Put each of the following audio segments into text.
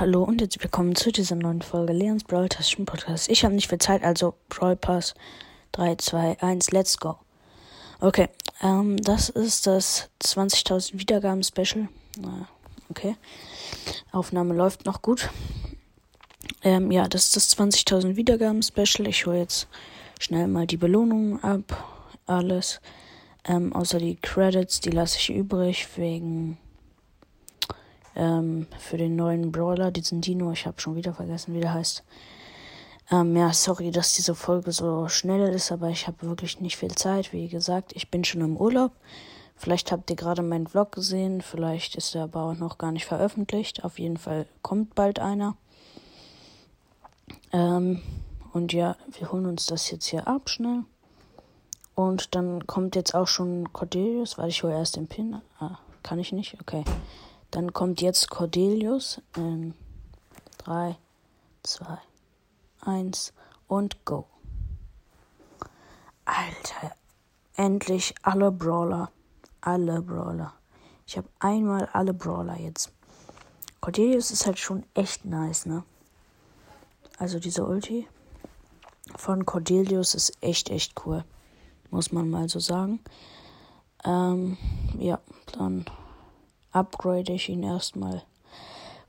Hallo und jetzt willkommen zu dieser neuen Folge Leons Brawl Taschen Podcast. Ich habe nicht viel Zeit, also Brawl Pass 3, 2, 1, let's go. Okay, ähm, das ist das 20.000 Wiedergaben Special. okay, Aufnahme läuft noch gut. Ähm, ja, das ist das 20.000 Wiedergaben Special. Ich hole jetzt schnell mal die Belohnungen ab. Alles. Ähm, außer die Credits, die lasse ich übrig wegen ähm, für den neuen Brawler, diesen Dino. Ich habe schon wieder vergessen, wie der heißt. Ähm, ja, sorry, dass diese Folge so schnell ist, aber ich habe wirklich nicht viel Zeit. Wie gesagt, ich bin schon im Urlaub. Vielleicht habt ihr gerade meinen Vlog gesehen, vielleicht ist er aber auch noch gar nicht veröffentlicht. Auf jeden Fall kommt bald einer. Ähm, und ja, wir holen uns das jetzt hier ab schnell. Und dann kommt jetzt auch schon Cordelius, weil ich hole erst den Pin. Ah, kann ich nicht? Okay. Dann kommt jetzt Cordelius in 3, 2, 1 und go. Alter, endlich alle Brawler. Alle Brawler. Ich habe einmal alle Brawler jetzt. Cordelius ist halt schon echt nice, ne? Also diese Ulti von Cordelius ist echt, echt cool. Muss man mal so sagen. Ähm, ja, dann upgrade ich ihn erstmal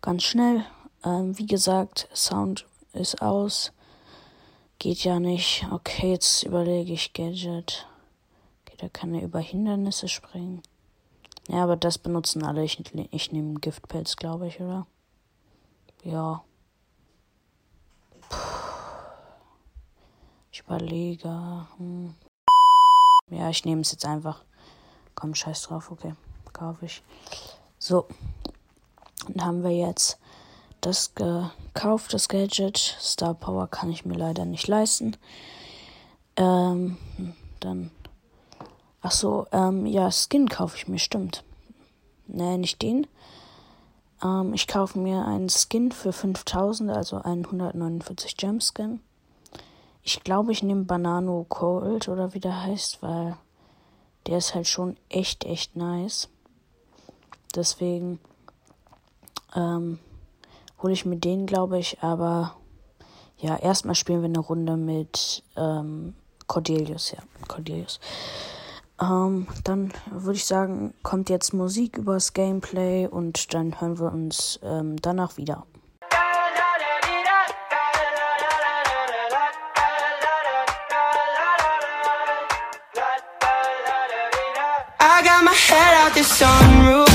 ganz schnell. Ähm, wie gesagt, Sound ist aus. Geht ja nicht. Okay, jetzt überlege ich Gadget. Okay, da kann er über Hindernisse springen. Ja, aber das benutzen alle. Ich, ich nehme Giftpilz, glaube ich, oder? Ja. Ich überlege. Hm. Ja, ich nehme es jetzt einfach. Komm, scheiß drauf, okay. Kaufe ich. So. Dann haben wir jetzt das gekauft, das Gadget. Star Power kann ich mir leider nicht leisten. Ähm, dann. Ach so, ähm, ja, Skin kaufe ich mir, stimmt. Nee, nicht den. Ähm, ich kaufe mir einen Skin für 5000, also einen 149 Gem Skin. Ich glaube, ich nehme Banano Cold oder wie der heißt, weil der ist halt schon echt, echt nice. Deswegen ähm, hole ich mir den, glaube ich. Aber ja, erstmal spielen wir eine Runde mit ähm, Cordelius. Ja, Cordelius. Ähm, dann würde ich sagen, kommt jetzt Musik übers Gameplay und dann hören wir uns ähm, danach wieder. I got my head out the sunroof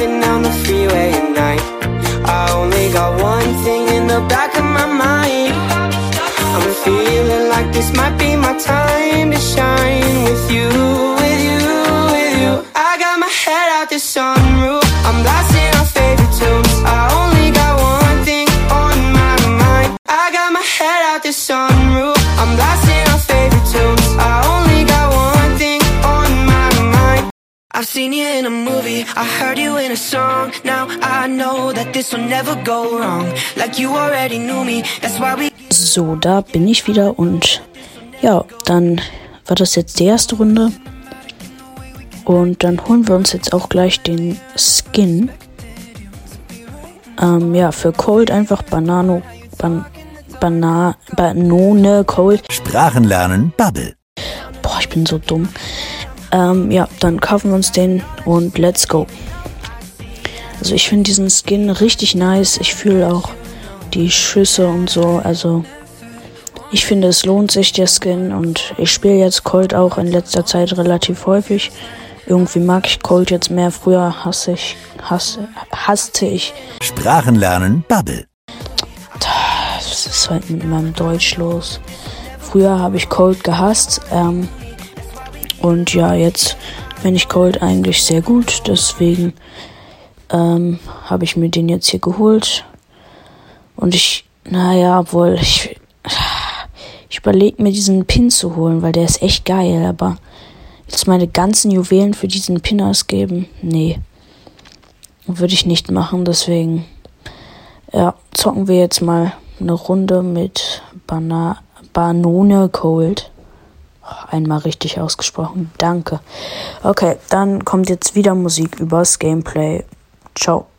driving down the freeway at night. I only got one thing in the back of my mind. I'm feeling like this might be my time seen you in a movie, I heard you in a song Now I know that this will never go wrong Like you already knew me, that's why we So, da bin ich wieder und ja, dann war das jetzt die erste Runde. Und dann holen wir uns jetzt auch gleich den Skin. Ähm, ja, für Cold einfach Banano, Ban, Bana, Banone Cold. Sprachen lernen, Bubble. Boah, ich bin so dumm. Ähm, ja, dann kaufen wir uns den und let's go. Also ich finde diesen Skin richtig nice. Ich fühle auch die Schüsse und so. Also ich finde es lohnt sich der Skin und ich spiele jetzt Colt auch in letzter Zeit relativ häufig. Irgendwie mag ich Colt jetzt mehr. Früher hasse ich, hasse, hasste ich. Sprachen lernen, Bubble. Was ist heute mit meinem Deutsch los? Früher habe ich Colt gehasst. Ähm, und ja, jetzt bin ich Colt eigentlich sehr gut. Deswegen ähm, habe ich mir den jetzt hier geholt. Und ich Naja, obwohl ich. Ich überlege mir diesen Pin zu holen, weil der ist echt geil, aber jetzt meine ganzen Juwelen für diesen Pin ausgeben? Nee. Würde ich nicht machen, deswegen. Ja, zocken wir jetzt mal eine Runde mit Bana Banone Cold. Einmal richtig ausgesprochen. Danke. Okay, dann kommt jetzt wieder Musik übers Gameplay. Ciao.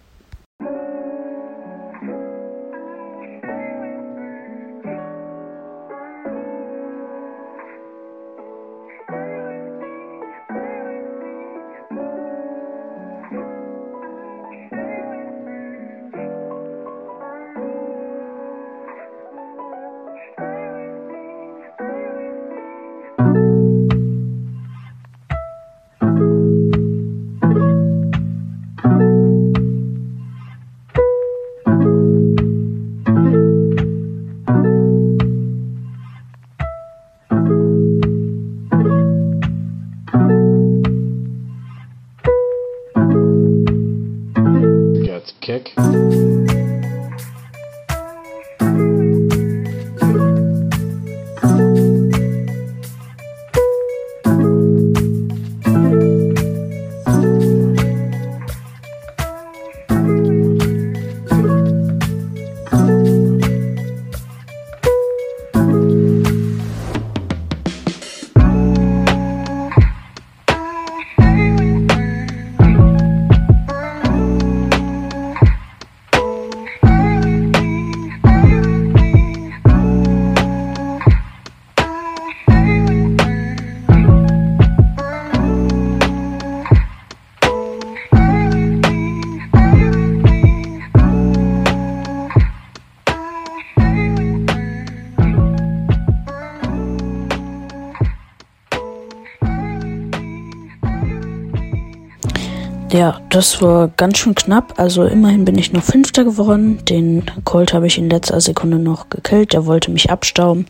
Ja, das war ganz schön knapp. Also immerhin bin ich nur Fünfter geworden. Den Colt habe ich in letzter Sekunde noch gekillt. Der wollte mich abstauben.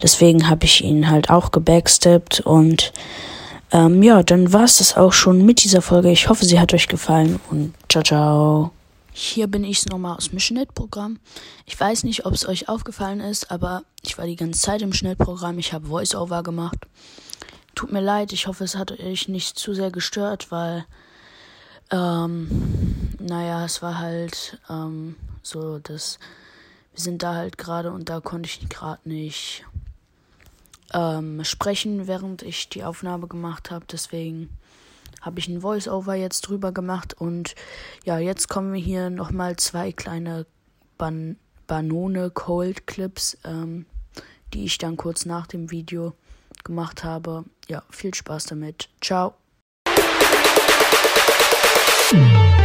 Deswegen habe ich ihn halt auch gebacksteppt. Und ähm, ja, dann war es das auch schon mit dieser Folge. Ich hoffe, sie hat euch gefallen. Und ciao, ciao. Hier bin ich nochmal aus dem Schnittprogramm. Ich weiß nicht, ob es euch aufgefallen ist, aber ich war die ganze Zeit im Schnittprogramm. Ich habe Voice-Over gemacht. Tut mir leid, ich hoffe, es hat euch nicht zu sehr gestört, weil ähm, naja, es war halt ähm, so, dass wir sind da halt gerade und da konnte ich gerade nicht ähm, sprechen, während ich die Aufnahme gemacht habe. Deswegen habe ich ein Voice-Over jetzt drüber gemacht und ja, jetzt kommen wir hier nochmal zwei kleine Ban Banone Cold Clips, ähm, die ich dann kurz nach dem Video gemacht habe. Ja, viel Spaß damit. Ciao. Thank you.